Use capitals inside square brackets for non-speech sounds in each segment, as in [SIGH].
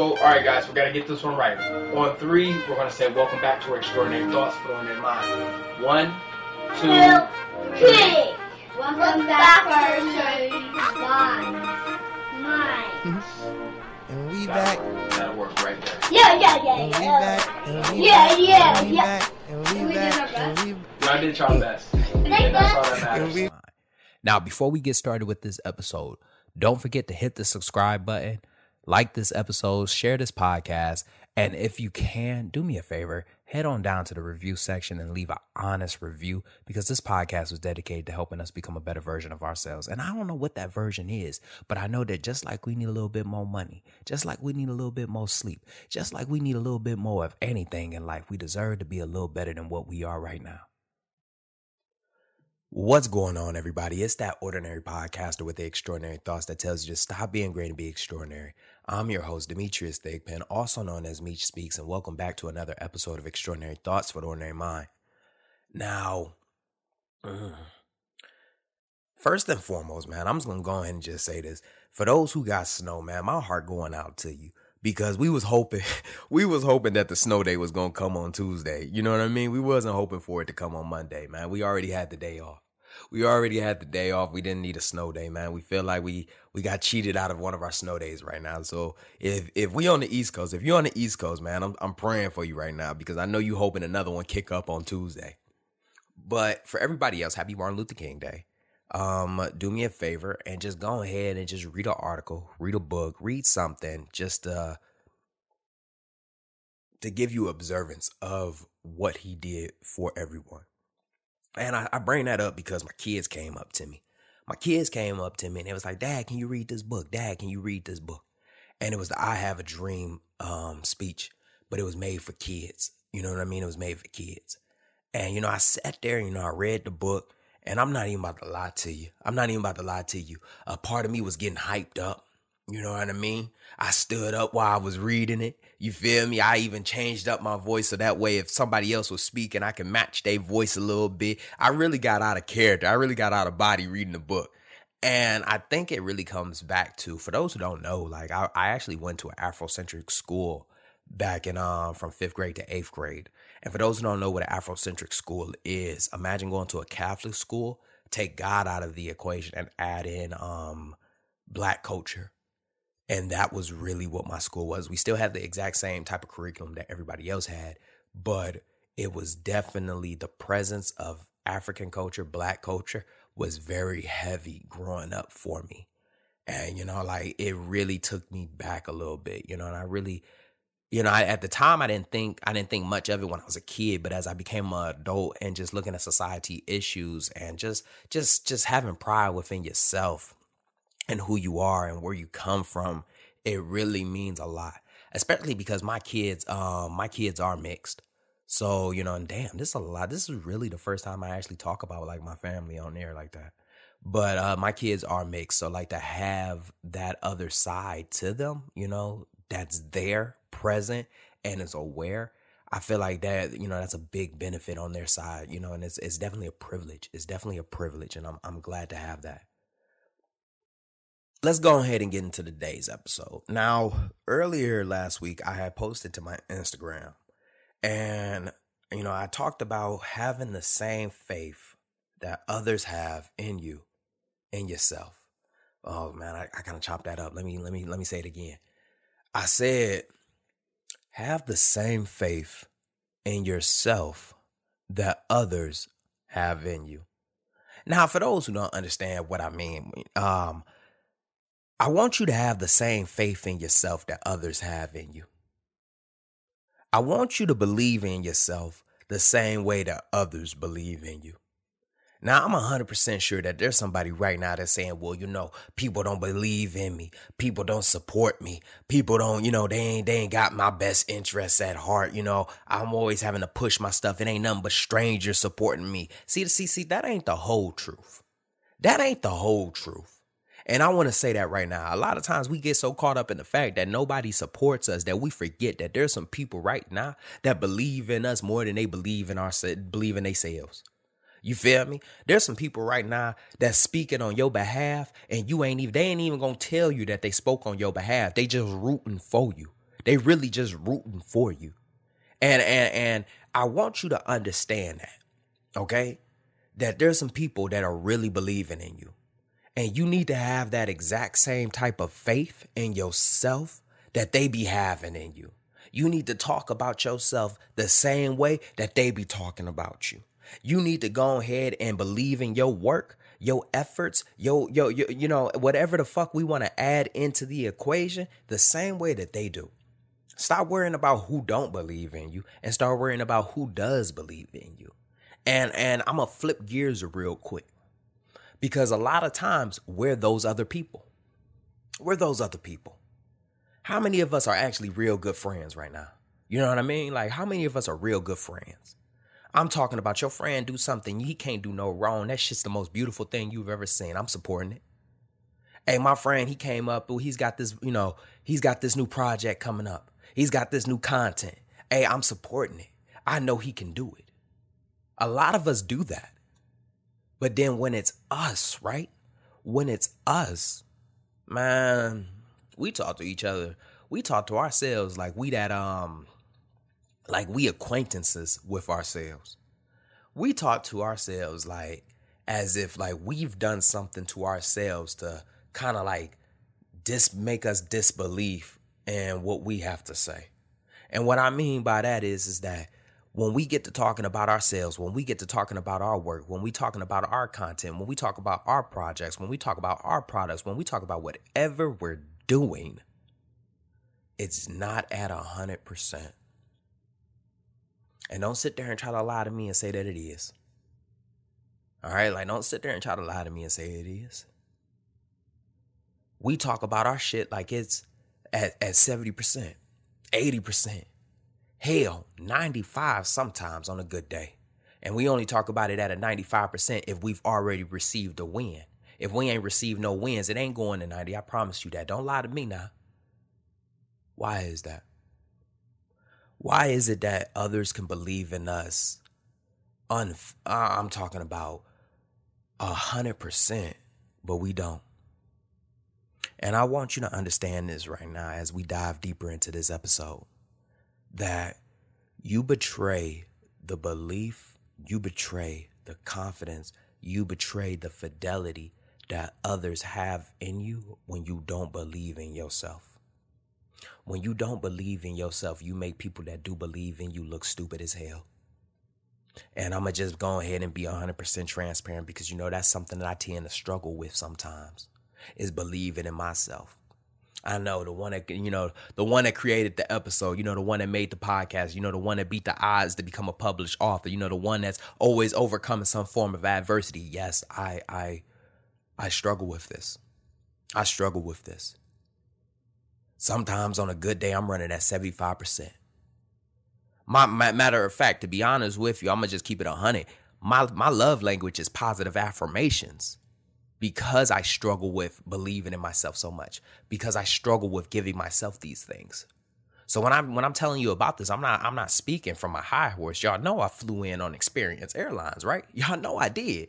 So, all right, guys, we got to get this one right. On three, we're going to say, Welcome back to our Extraordinary Thoughts for on their mind. One, two, three. Welcome back to our Mind. Mind. And we back. That'll work right there. Yeah, yeah, yeah, And we yeah. back. And we Yeah, back. yeah, And we yeah. back. And We we did our back. And we Y'all did y'all best. And that's all that matters. Now, before we get started with this episode, don't forget to hit the subscribe button, like this episode, share this podcast, and if you can, do me a favor, head on down to the review section and leave an honest review because this podcast was dedicated to helping us become a better version of ourselves. And I don't know what that version is, but I know that just like we need a little bit more money, just like we need a little bit more sleep, just like we need a little bit more of anything in life, we deserve to be a little better than what we are right now. What's going on, everybody? It's that ordinary podcaster with the extraordinary thoughts that tells you to stop being great and be extraordinary. I'm your host, Demetrius Thigpen, also known as Meech Speaks, and welcome back to another episode of Extraordinary Thoughts for the Ordinary Mind. Now, [SIGHS] first and foremost, man, I'm just gonna go ahead and just say this. For those who got snow, man, my heart going out to you because we was hoping [LAUGHS] we was hoping that the snow day was gonna come on Tuesday. You know what I mean? We wasn't hoping for it to come on Monday, man. We already had the day off. We already had the day off. We didn't need a snow day, man. We feel like we we got cheated out of one of our snow days right now. So if if we on the East Coast, if you're on the East Coast, man, I'm I'm praying for you right now because I know you hoping another one kick up on Tuesday. But for everybody else, happy Martin Luther King Day. Um, do me a favor and just go ahead and just read an article, read a book, read something, just uh to give you observance of what he did for everyone. And I, I bring that up because my kids came up to me. My kids came up to me and it was like, Dad, can you read this book? Dad, can you read this book? And it was the I Have a Dream um speech, but it was made for kids. You know what I mean? It was made for kids. And you know, I sat there, you know, I read the book, and I'm not even about to lie to you. I'm not even about to lie to you. A part of me was getting hyped up. You know what I mean? I stood up while I was reading it. You feel me? I even changed up my voice so that way if somebody else was speaking, I can match their voice a little bit. I really got out of character. I really got out of body reading the book. And I think it really comes back to, for those who don't know, like I, I actually went to an Afrocentric school back in um from fifth grade to eighth grade. And for those who don't know what an Afrocentric school is, imagine going to a Catholic school, take God out of the equation and add in um black culture. And that was really what my school was. We still had the exact same type of curriculum that everybody else had, but it was definitely the presence of African culture, black culture was very heavy growing up for me. And, you know, like it really took me back a little bit, you know, and I really, you know, I, at the time I didn't think I didn't think much of it when I was a kid, but as I became an adult and just looking at society issues and just just just having pride within yourself and who you are and where you come from, it really means a lot. Especially because my kids, um, my kids are mixed. So, you know, and damn, this is a lot. This is really the first time I actually talk about like my family on there like that. But uh my kids are mixed. So like to have that other side to them, you know, that's there, present, and is aware. I feel like that, you know, that's a big benefit on their side, you know, and it's it's definitely a privilege. It's definitely a privilege, and I'm I'm glad to have that let's go ahead and get into today's episode. Now, earlier last week, I had posted to my Instagram, and you know, I talked about having the same faith that others have in you, in yourself. Oh man, I, I kind of chopped that up. Let me let me let me say it again. I said, have the same faith in yourself that others have in you. Now, for those who don't understand what I mean, um, I want you to have the same faith in yourself that others have in you. I want you to believe in yourself the same way that others believe in you. Now, I'm 100% sure that there's somebody right now that's saying, well, you know, people don't believe in me. People don't support me. People don't, you know, they ain't, they ain't got my best interests at heart. You know, I'm always having to push my stuff. It ain't nothing but strangers supporting me. See, see, see, that ain't the whole truth. That ain't the whole truth. And I want to say that right now. A lot of times we get so caught up in the fact that nobody supports us that we forget that there's some people right now that believe in us more than they believe in our believe in themselves. You feel me? There's some people right now that's speaking on your behalf, and you ain't even they ain't even gonna tell you that they spoke on your behalf. They just rooting for you. They really just rooting for you. And and and I want you to understand that. Okay? That there's some people that are really believing in you. And you need to have that exact same type of faith in yourself that they be having in you. You need to talk about yourself the same way that they be talking about you. You need to go ahead and believe in your work, your efforts, your, your, your you know, whatever the fuck we want to add into the equation, the same way that they do. Stop worrying about who don't believe in you and start worrying about who does believe in you. And and I'm gonna flip gears real quick. Because a lot of times we're those other people. We're those other people. How many of us are actually real good friends right now? You know what I mean? Like, how many of us are real good friends? I'm talking about your friend do something he can't do no wrong. That's just the most beautiful thing you've ever seen. I'm supporting it. Hey, my friend, he came up. Oh, he's got this, you know, he's got this new project coming up. He's got this new content. Hey, I'm supporting it. I know he can do it. A lot of us do that. But then when it's us, right? When it's us, man, we talk to each other. We talk to ourselves like we that um like we acquaintances with ourselves. We talk to ourselves like as if like we've done something to ourselves to kind of like dis make us disbelief in what we have to say. And what I mean by that is is that when we get to talking about ourselves, when we get to talking about our work, when we talking about our content, when we talk about our projects, when we talk about our products, when we talk about whatever we're doing, it's not at a hundred percent. And don't sit there and try to lie to me and say that it is. All right, like don't sit there and try to lie to me and say it is. We talk about our shit like it's at, at 70%, 80%, hell, 95 sometimes on a good day. And we only talk about it at a 95% if we've already received a win. If we ain't received no wins, it ain't going to 90. I promise you that. Don't lie to me now. Why is that? Why is it that others can believe in us? Un- uh, I'm talking about a hundred percent, but we don't. And I want you to understand this right now as we dive deeper into this episode that you betray the belief, you betray the confidence, you betray the fidelity that others have in you when you don't believe in yourself. When you don't believe in yourself, you make people that do believe in you look stupid as hell. And I'm going to just go ahead and be 100% transparent because you know that's something that I tend to struggle with sometimes is believing in myself. I know the one that you know, the one that created the episode, you know, the one that made the podcast, you know, the one that beat the odds to become a published author, you know, the one that's always overcoming some form of adversity. Yes, I I I struggle with this. I struggle with this. Sometimes on a good day, I'm running at 75%. My, my matter of fact, to be honest with you, I'm gonna just keep it a hundred. My my love language is positive affirmations because I struggle with believing in myself so much, because I struggle with giving myself these things. So when I'm when I'm telling you about this, I'm not I'm not speaking from a high horse. Y'all know I flew in on Experience Airlines, right? [LAUGHS] Y'all know I did.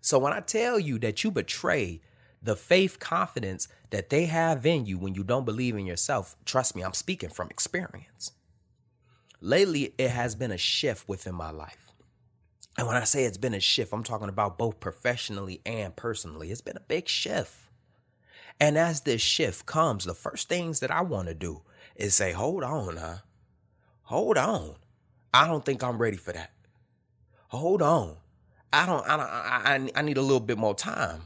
So when I tell you that you betray the faith confidence that they have in you when you don't believe in yourself, trust me, I'm speaking from experience. Lately, it has been a shift within my life. And when I say it's been a shift, I'm talking about both professionally and personally. It's been a big shift. And as this shift comes, the first things that I want to do is say, hold on, huh? Hold on. I don't think I'm ready for that. Hold on. I don't, I don't, I, I, I need a little bit more time.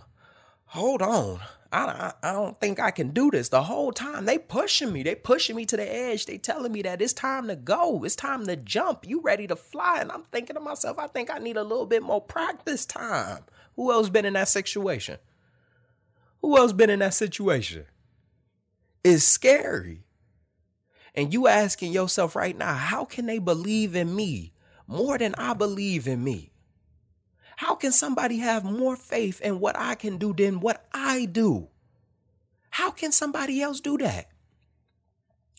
Hold on. I, I, don't think I can do this. The whole time they pushing me. They pushing me to the edge. They telling me that it's time to go. It's time to jump. You ready to fly. And I'm thinking to myself, I think I need a little bit more practice time. Who else been in that situation? Who else been in that situation? It's scary. And you asking yourself right now, how can they believe in me more than I believe in me? How can somebody have more faith in what I can do than what I do? How can somebody else do that?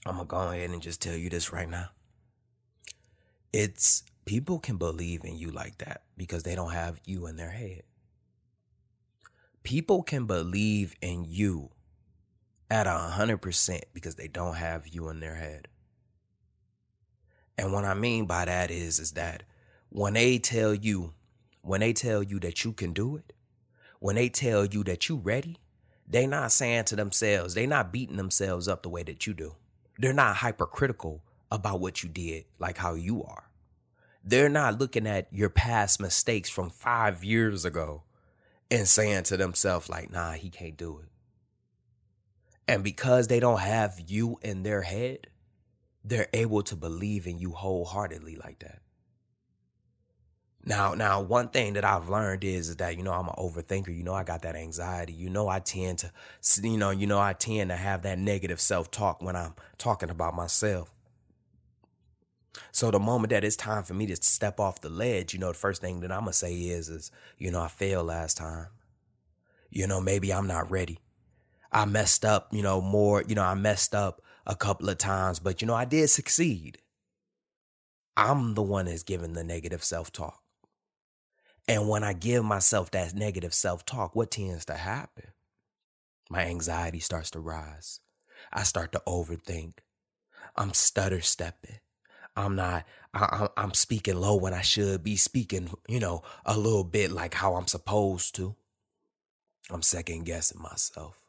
I'm going to go ahead and just tell you this right now. It's people can believe in you like that because they don't have you in their head. People can believe in you at a hundred percent because they don't have you in their head. And what I mean by that is, is that when they tell you, when they tell you that you can do it, when they tell you that you ready, they not saying to themselves, they not beating themselves up the way that you do. They're not hypercritical about what you did, like how you are. They're not looking at your past mistakes from five years ago and saying to themselves, like, nah, he can't do it. And because they don't have you in their head, they're able to believe in you wholeheartedly like that. Now, now, one thing that I've learned is, that, you know, I'm an overthinker. You know, I got that anxiety. You know, I tend to, you know, you know, I tend to have that negative self-talk when I'm talking about myself. So the moment that it's time for me to step off the ledge, you know, the first thing that I'm gonna say is, is, you know, I failed last time. You know, maybe I'm not ready. I messed up, you know, more, you know, I messed up a couple of times, but you know, I did succeed. I'm the one that's giving the negative self-talk. And when I give myself that negative self talk, what tends to happen? My anxiety starts to rise. I start to overthink. I'm stutter stepping. I'm not, I, am speaking low when I should be speaking, you know, a little bit like how I'm supposed to. I'm second guessing myself.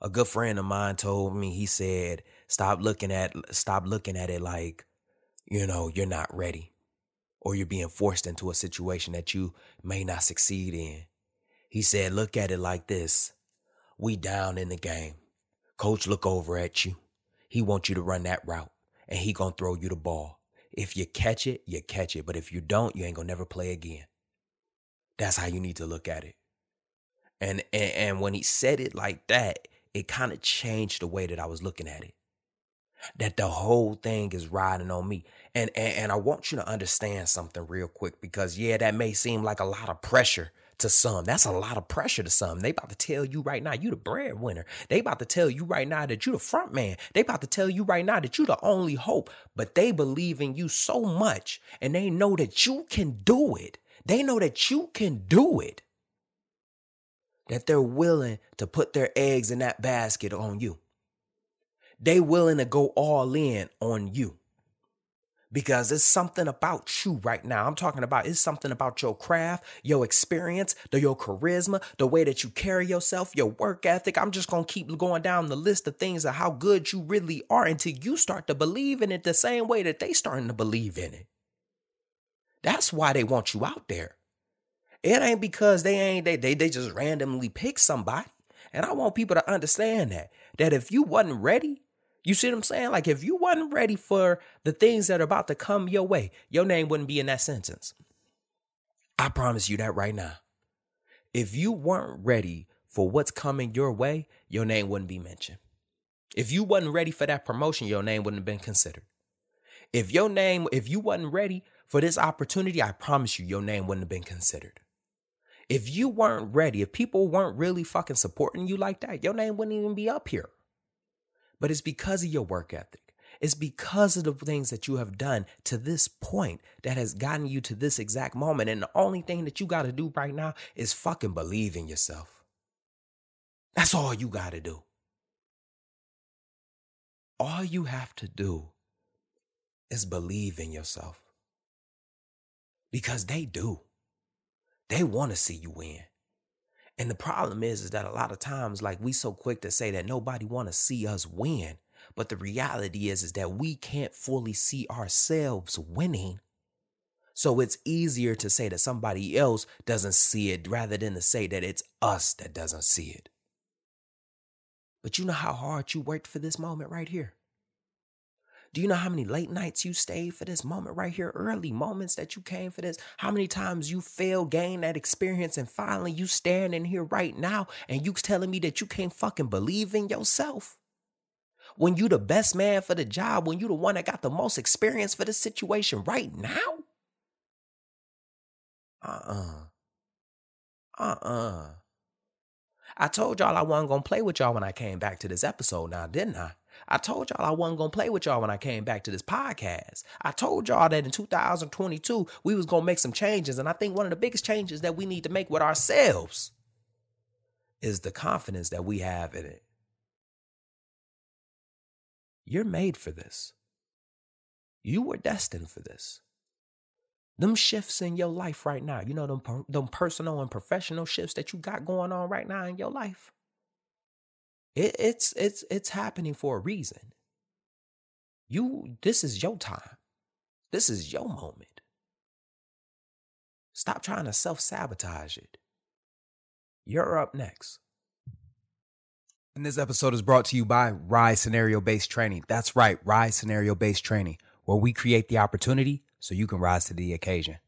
A good friend of mine told me, he said, stop looking at, stop looking at it like, you know, you're not ready or you're being forced into a situation that you may not succeed in. He said, look at it like this. We down in the game. Coach look over at you. He wants you to run that route and he gonna throw you the ball. If you catch it, you catch it. But if you don't, you ain't gonna never play again. That's how you need to look at it. And and, and when he said it like that, it kind of changed the way that I was looking at it. That the whole thing is riding on me. And, and and I want you to understand something real quick because yeah, that may seem like a lot of pressure to some. That's a lot of pressure to some. They about to tell you right now you the breadwinner. They about to tell you right now that you the front man. They about to tell you right now that you the only hope. But they believe in you so much and they know that you can do it. They know that you can do it. That they're willing to put their eggs in that basket on you. They willing to go all in on you because it's something about you right now. I'm talking about it's something about your craft, your experience, the, your charisma, the way that you carry yourself, your work ethic. I'm just going to keep going down the list of things of how good you really are until you start to believe in it the same way that they starting to believe in it. That's why they want you out there. It ain't because they ain't they they, they just randomly pick somebody. And I want people to understand that that if you wasn't ready, you see what I'm saying? Like if you wasn't ready for the things that are about to come your way, your name wouldn't be in that sentence. I promise you that right now. If you weren't ready for what's coming your way, your name wouldn't be mentioned. If you wasn't ready for that promotion, your name wouldn't have been considered. If your name, if you wasn't ready for this opportunity, I promise you, your name wouldn't have been considered. If you weren't ready, if people weren't really fucking supporting you like that, your name wouldn't even be up here. But it's because of your work ethic. It's because of the things that you have done to this point that has gotten you to this exact moment. And the only thing that you got to do right now is fucking believe in yourself. That's all you got to do. All you have to do is believe in yourself. Because they do. They want to see you win. And the problem is, is that a lot of times, like we so quick to say that nobody want to see us win. But the reality is, is that we can't fully see ourselves winning. So it's easier to say that somebody else doesn't see it rather than to say that it's us that doesn't see it. But you know how hard you worked for this moment right here. Do you know how many late nights you stayed for this moment right here? Early moments that you came for this? How many times you failed, gained that experience, and finally you standing here right now and you telling me that you can't fucking believe in yourself? When you the best man for the job, when you the one that got the most experience for the situation right now? Uh-uh. Uh-uh. I told y'all I wasn't gonna play with y'all when I came back to this episode now, didn't I? I told y'all I wasn't gonna play with y'all when I came back to this podcast. I told y'all that in 2022 we was gonna make some changes, and I think one of the biggest changes that we need to make with ourselves is the confidence that we have in it. You're made for this. You were destined for this. Them shifts in your life right now, you know, them, per- them personal and professional shifts that you got going on right now in your life. It, it's it's it's happening for a reason. You this is your time. This is your moment. Stop trying to self-sabotage it. You're up next. And this episode is brought to you by Rise Scenario Based Training. That's right, Rise Scenario Based Training, where we create the opportunity so you can rise to the occasion.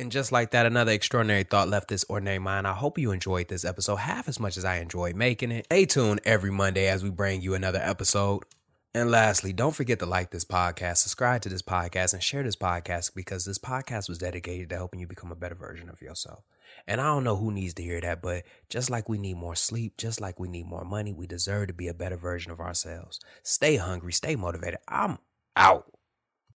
And just like that, another extraordinary thought left this ordinary mind. I hope you enjoyed this episode half as much as I enjoyed making it. Stay tuned every Monday as we bring you another episode. And lastly, don't forget to like this podcast, subscribe to this podcast, and share this podcast because this podcast was dedicated to helping you become a better version of yourself. And I don't know who needs to hear that, but just like we need more sleep, just like we need more money, we deserve to be a better version of ourselves. Stay hungry, stay motivated. I'm out.